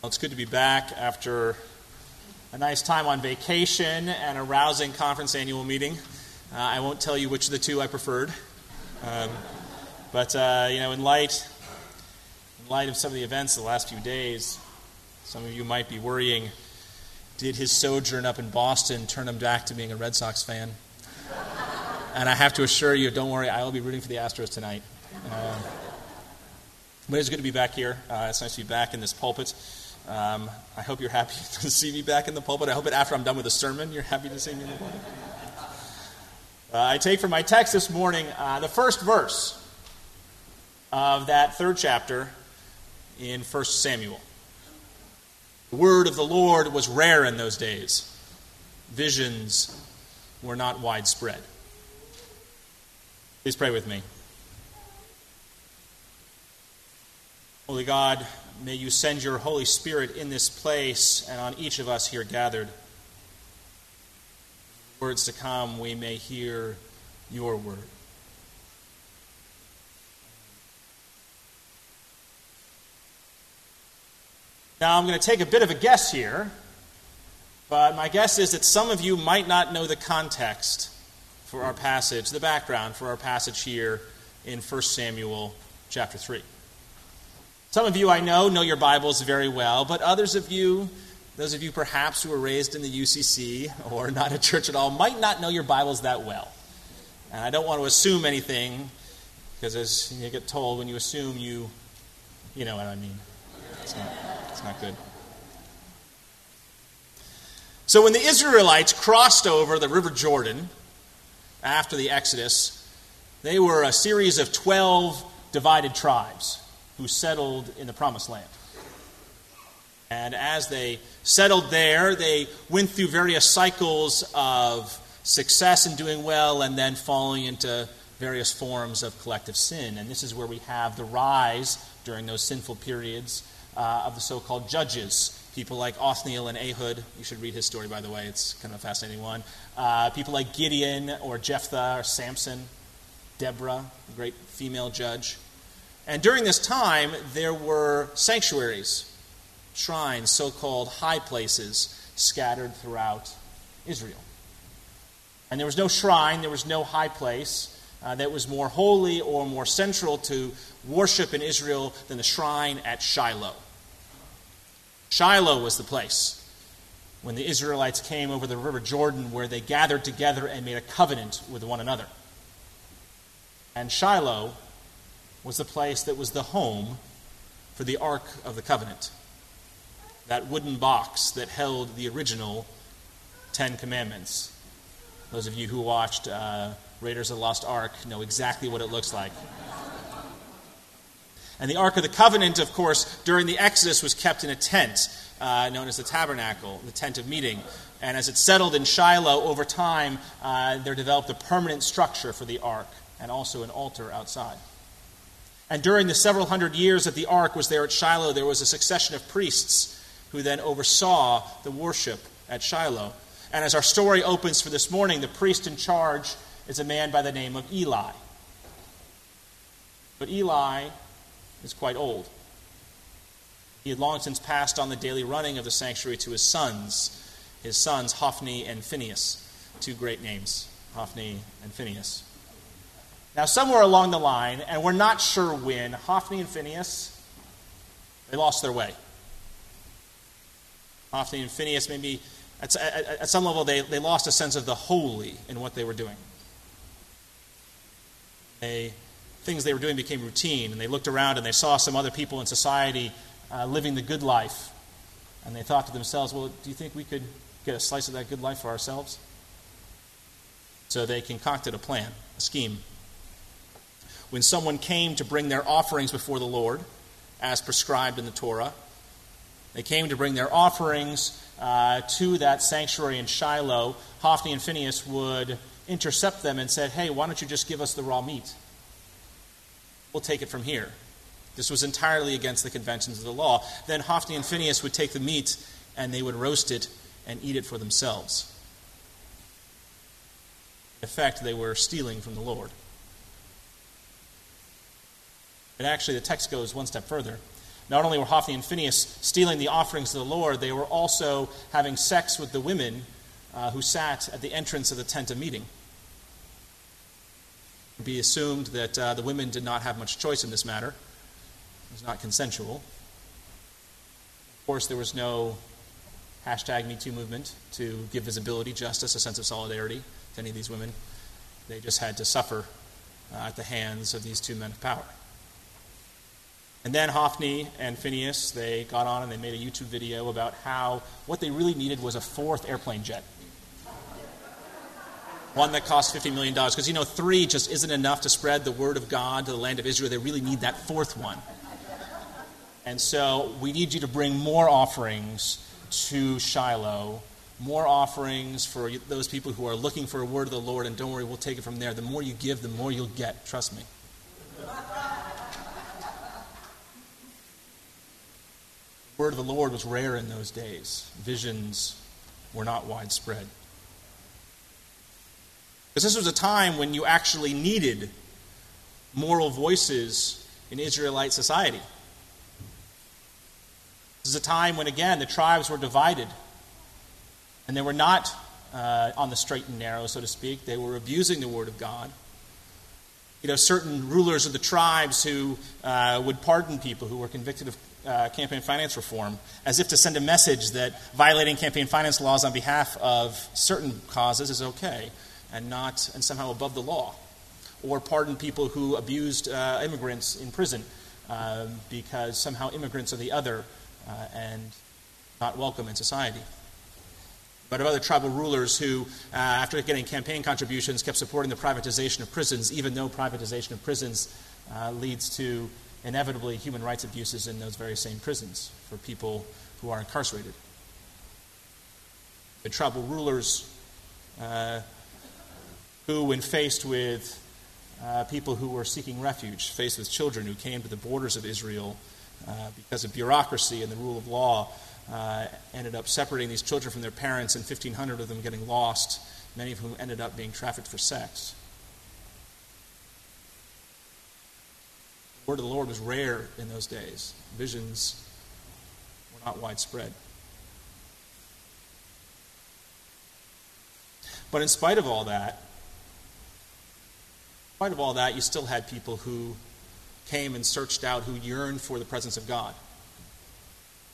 Well, it's good to be back after a nice time on vacation and a rousing conference annual meeting. Uh, I won't tell you which of the two I preferred. Um, but, uh, you know, in light, in light of some of the events of the last few days, some of you might be worrying did his sojourn up in Boston turn him back to being a Red Sox fan? and I have to assure you, don't worry, I will be rooting for the Astros tonight. Uh, but it's good to be back here. Uh, it's nice to be back in this pulpit. Um, I hope you're happy to see me back in the pulpit. I hope that after I'm done with the sermon, you're happy to see me in the pulpit. Uh, I take from my text this morning uh, the first verse of that third chapter in 1 Samuel. The word of the Lord was rare in those days, visions were not widespread. Please pray with me. Holy God, may you send your Holy Spirit in this place and on each of us here gathered. Words to come, we may hear your word. Now, I'm going to take a bit of a guess here, but my guess is that some of you might not know the context for our passage, the background for our passage here in 1 Samuel chapter 3. Some of you I know know your Bibles very well, but others of you, those of you perhaps who were raised in the UCC or not at church at all, might not know your Bibles that well. And I don't want to assume anything, because as you get told, when you assume, you, you know what I mean. It's not, it's not good. So when the Israelites crossed over the River Jordan after the Exodus, they were a series of 12 divided tribes who settled in the Promised Land. And as they settled there, they went through various cycles of success and doing well, and then falling into various forms of collective sin. And this is where we have the rise during those sinful periods uh, of the so called judges. People like Othniel and Ehud. You should read his story, by the way. It's kind of a fascinating one. Uh, people like Gideon or Jephthah or Samson, Deborah, a great female judge. And during this time, there were sanctuaries, shrines, so called high places, scattered throughout Israel. And there was no shrine, there was no high place uh, that was more holy or more central to worship in Israel than the shrine at Shiloh. Shiloh was the place when the Israelites came over the river Jordan where they gathered together and made a covenant with one another. And Shiloh was the place that was the home for the Ark of the Covenant, that wooden box that held the original Ten Commandments. Those of you who watched uh, Raiders of the Lost Ark know exactly what it looks like. And the Ark of the Covenant, of course, during the Exodus was kept in a tent uh, known as the tabernacle, the tent of meeting. And as it settled in Shiloh over time, uh, there developed a permanent structure for the ark and also an altar outside. And during the several hundred years that the ark was there at Shiloh, there was a succession of priests who then oversaw the worship at Shiloh. And as our story opens for this morning, the priest in charge is a man by the name of Eli. But Eli is quite old. He had long since passed on the daily running of the sanctuary to his sons, his sons Hophni and Phinehas, two great names, Hophni and Phinehas. Now, somewhere along the line, and we're not sure when, Hophni and Phinehas, they lost their way. Hophni and Phinehas, maybe at, at, at some level, they, they lost a sense of the holy in what they were doing. They, things they were doing became routine, and they looked around and they saw some other people in society uh, living the good life. And they thought to themselves, well, do you think we could get a slice of that good life for ourselves? So they concocted a plan, a scheme when someone came to bring their offerings before the Lord, as prescribed in the Torah. They came to bring their offerings uh, to that sanctuary in Shiloh. Hophni and Phinehas would intercept them and said, Hey, why don't you just give us the raw meat? We'll take it from here. This was entirely against the conventions of the law. Then Hophni and Phinehas would take the meat and they would roast it and eat it for themselves. In effect, they were stealing from the Lord. But actually, the text goes one step further. Not only were Hophni and Phinehas stealing the offerings of the Lord, they were also having sex with the women uh, who sat at the entrance of the tent of meeting. It would be assumed that uh, the women did not have much choice in this matter. It was not consensual. Of course, there was no hashtag MeToo movement to give visibility, justice, a sense of solidarity to any of these women. They just had to suffer uh, at the hands of these two men of power. And then Hophni and Phinehas, they got on and they made a YouTube video about how what they really needed was a fourth airplane jet. One that cost $50 million. Because, you know, three just isn't enough to spread the word of God to the land of Israel. They really need that fourth one. And so we need you to bring more offerings to Shiloh, more offerings for those people who are looking for a word of the Lord. And don't worry, we'll take it from there. The more you give, the more you'll get. Trust me. Word of the Lord was rare in those days. Visions were not widespread. Because this was a time when you actually needed moral voices in Israelite society. This is a time when, again, the tribes were divided. And they were not uh, on the straight and narrow, so to speak. They were abusing the Word of God you know, certain rulers of the tribes who uh, would pardon people who were convicted of uh, campaign finance reform, as if to send a message that violating campaign finance laws on behalf of certain causes is okay and not and somehow above the law, or pardon people who abused uh, immigrants in prison um, because somehow immigrants are the other uh, and not welcome in society. But of other tribal rulers who, uh, after getting campaign contributions, kept supporting the privatization of prisons, even though privatization of prisons uh, leads to inevitably human rights abuses in those very same prisons for people who are incarcerated. The tribal rulers uh, who, when faced with uh, people who were seeking refuge, faced with children who came to the borders of Israel uh, because of bureaucracy and the rule of law, uh, ended up separating these children from their parents, and 1,500 of them getting lost, many of whom ended up being trafficked for sex. Word of the Lord was rare in those days. Visions were not widespread. But in spite of all that, in spite of all that, you still had people who came and searched out, who yearned for the presence of God.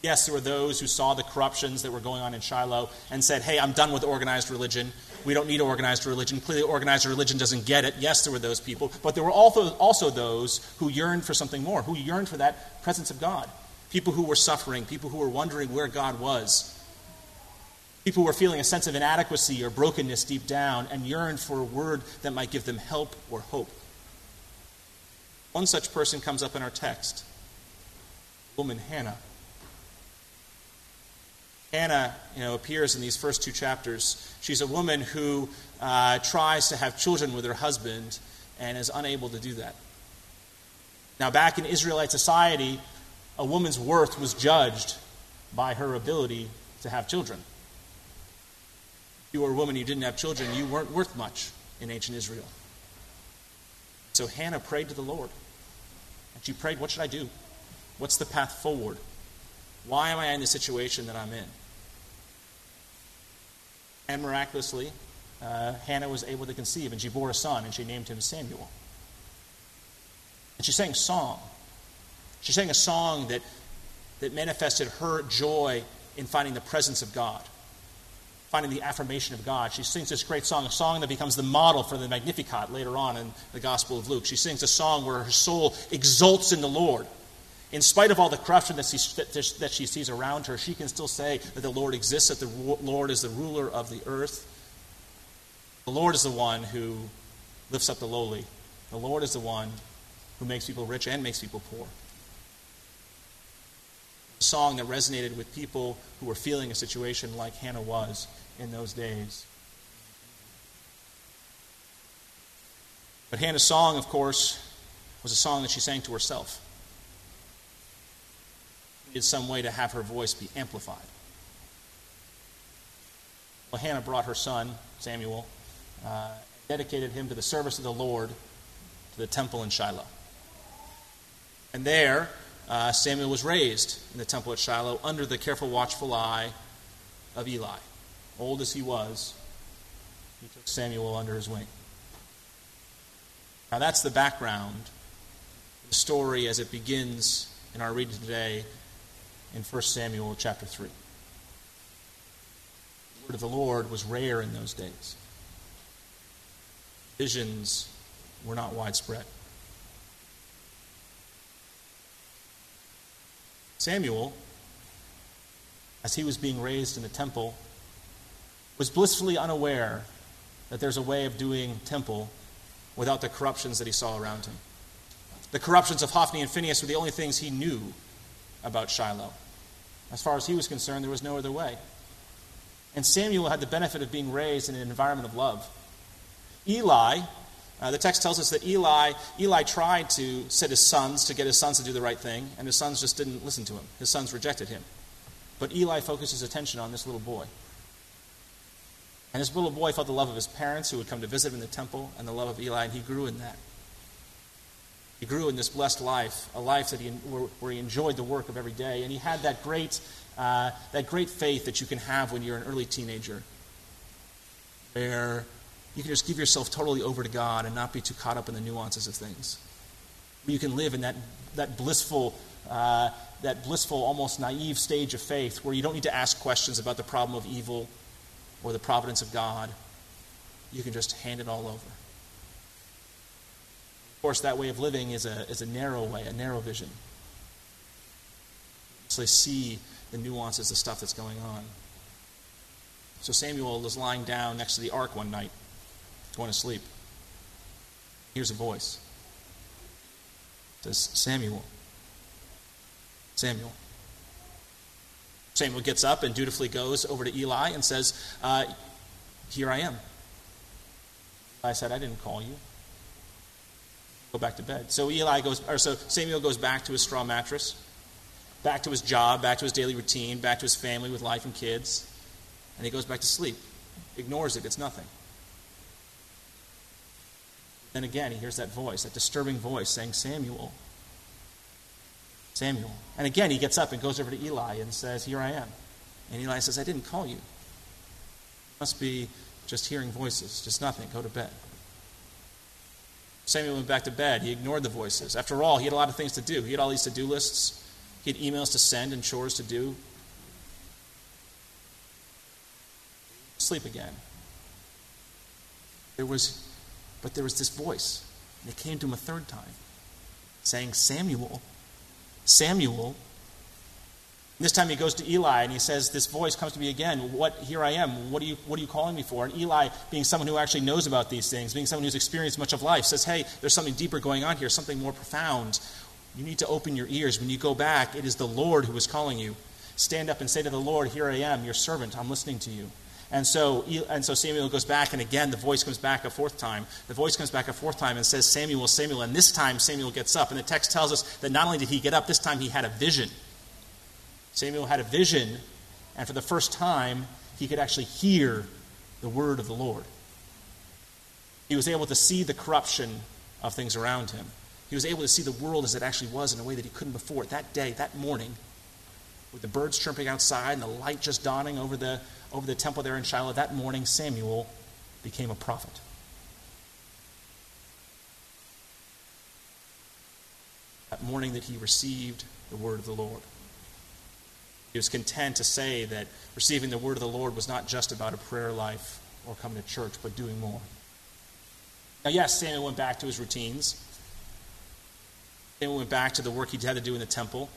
Yes, there were those who saw the corruptions that were going on in Shiloh and said, hey, I'm done with organized religion. We don't need organized religion. Clearly, organized religion doesn't get it. Yes, there were those people. But there were also, those who yearned for something more, who yearned for that presence of God. People who were suffering, people who were wondering where God was. People who were feeling a sense of inadequacy or brokenness deep down and yearned for a word that might give them help or hope. One such person comes up in our text, woman Hannah. Hannah you know, appears in these first two chapters. She's a woman who uh, tries to have children with her husband and is unable to do that. Now, back in Israelite society, a woman's worth was judged by her ability to have children. If you were a woman who didn't have children, you weren't worth much in ancient Israel. So Hannah prayed to the Lord. And she prayed, What should I do? What's the path forward? Why am I in the situation that I'm in? And miraculously, uh, Hannah was able to conceive, and she bore a son, and she named him Samuel. And she sang a song. She sang a song that, that manifested her joy in finding the presence of God, finding the affirmation of God. She sings this great song, a song that becomes the model for the Magnificat later on in the Gospel of Luke. She sings a song where her soul exults in the Lord in spite of all the corruption that she, that she sees around her, she can still say that the Lord exists, that the Lord is the ruler of the earth. The Lord is the one who lifts up the lowly. The Lord is the one who makes people rich and makes people poor. A song that resonated with people who were feeling a situation like Hannah was in those days. But Hannah's song, of course, was a song that she sang to herself needed some way to have her voice be amplified. Well, Hannah brought her son, Samuel, uh, dedicated him to the service of the Lord to the temple in Shiloh. And there, uh, Samuel was raised in the temple at Shiloh under the careful, watchful eye of Eli. Old as he was, he took Samuel under his wing. Now, that's the background, the story as it begins in our reading today in 1 Samuel chapter 3. The word of the Lord was rare in those days. Visions were not widespread. Samuel, as he was being raised in the temple, was blissfully unaware that there's a way of doing temple without the corruptions that he saw around him. The corruptions of Hophni and Phinehas were the only things he knew about Shiloh. As far as he was concerned, there was no other way. And Samuel had the benefit of being raised in an environment of love. Eli, uh, the text tells us that Eli, Eli tried to set his sons to get his sons to do the right thing, and his sons just didn't listen to him. His sons rejected him. But Eli focused his attention on this little boy. And this little boy felt the love of his parents who would come to visit him in the temple and the love of Eli, and he grew in that. He grew in this blessed life, a life that he, where, he enjoyed the work of every day, and he had that great, uh, that great faith that you can have when you're an early teenager, where you can just give yourself totally over to God and not be too caught up in the nuances of things. You can live in that, that blissful, uh, that blissful, almost naive stage of faith where you don't need to ask questions about the problem of evil or the providence of God. You can just hand it all over. Of course, that way of living is a, is a narrow way, a narrow vision. So they see the nuances, the stuff that's going on. So Samuel was lying down next to the ark one night going to sleep. Hears a voice. It says, Samuel. Samuel. Samuel gets up and dutifully goes over to Eli and says, uh, Here I am. I said, I didn't call you. Go back to bed. So Eli goes, or so Samuel goes back to his straw mattress, back to his job, back to his daily routine, back to his family with life and kids, and he goes back to sleep. Ignores it. It's nothing. Then again, he hears that voice, that disturbing voice saying, Samuel. Samuel. And again, he gets up and goes over to Eli and says, Here I am. And Eli says, I didn't call you. must be just hearing voices, just nothing. Go to bed. Samuel went back to bed. He ignored the voices. After all, he had a lot of things to do. He had all these to do lists, he had emails to send and chores to do. Sleep again. There was but there was this voice, and it came to him a third time, saying, Samuel, Samuel. This time he goes to Eli and he says, This voice comes to me again. What here I am. What are you what are you calling me for? And Eli, being someone who actually knows about these things, being someone who's experienced much of life, says, Hey, there's something deeper going on here, something more profound. You need to open your ears. When you go back, it is the Lord who is calling you. Stand up and say to the Lord, Here I am, your servant, I'm listening to you. And so, and so Samuel goes back, and again, the voice comes back a fourth time. The voice comes back a fourth time and says, Samuel, Samuel. And this time, Samuel gets up. And the text tells us that not only did he get up, this time he had a vision. Samuel had a vision, and for the first time, he could actually hear the word of the Lord. He was able to see the corruption of things around him. He was able to see the world as it actually was in a way that he couldn't before. That day, that morning, with the birds chirping outside and the light just dawning over the, over the temple there in Shiloh, that morning Samuel became a prophet. That morning that he received the word of the Lord. He was content to say that receiving the word of the Lord was not just about a prayer life or coming to church, but doing more. Now, yes, Samuel went back to his routines. Samuel went back to the work he had to do in the temple.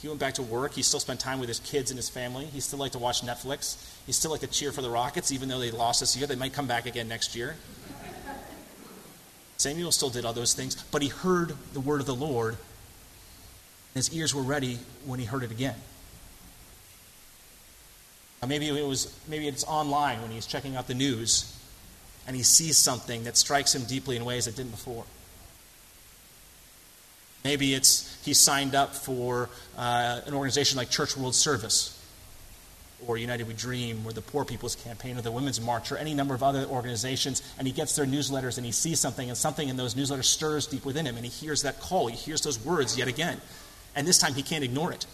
He went back to work. He still spent time with his kids and his family. He still liked to watch Netflix. He still liked to cheer for the Rockets, even though they lost this year. They might come back again next year. Samuel still did all those things, but he heard the word of the Lord. His ears were ready when he heard it again. Now maybe it was maybe it's online when he's checking out the news and he sees something that strikes him deeply in ways that didn't before. Maybe it's he signed up for uh, an organization like Church World Service or United We Dream or the Poor People's Campaign or the Women's March or any number of other organizations, and he gets their newsletters and he sees something, and something in those newsletters stirs deep within him, and he hears that call. He hears those words yet again. And this time he can't ignore it.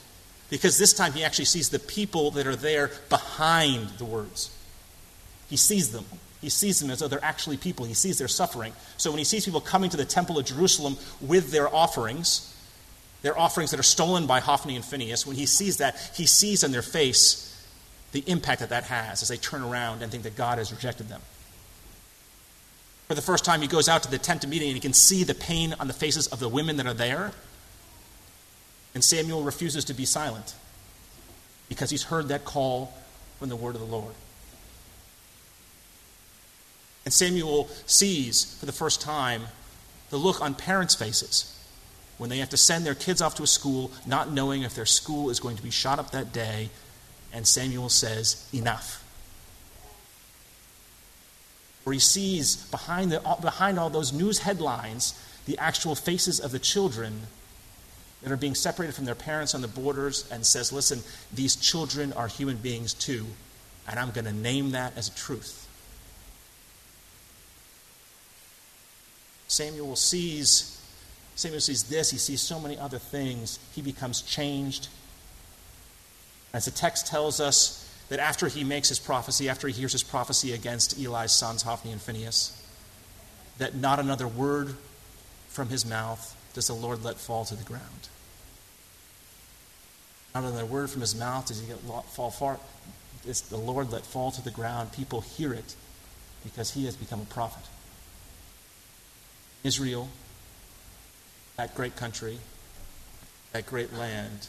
Because this time he actually sees the people that are there behind the words. He sees them. He sees them as though they're actually people. He sees their suffering. So when he sees people coming to the temple of Jerusalem with their offerings, their offerings that are stolen by Hophni and Phinehas, when he sees that, he sees on their face the impact that that has as they turn around and think that God has rejected them. For the first time, he goes out to the tent of meeting and he can see the pain on the faces of the women that are there. And Samuel refuses to be silent because he's heard that call from the word of the Lord. And Samuel sees for the first time the look on parents' faces when they have to send their kids off to a school not knowing if their school is going to be shot up that day. And Samuel says, Enough. Where he sees behind, the, behind all those news headlines the actual faces of the children that are being separated from their parents on the borders and says, Listen, these children are human beings too, and I'm going to name that as a truth. Samuel sees Samuel sees this, he sees so many other things. He becomes changed. As the text tells us that after he makes his prophecy, after he hears his prophecy against Eli's sons, Hophni and Phinehas, that not another word from his mouth does the Lord let fall to the ground. Not another word from his mouth does he get fall far. It's the Lord let fall to the ground. People hear it because he has become a prophet. Israel, that great country, that great land,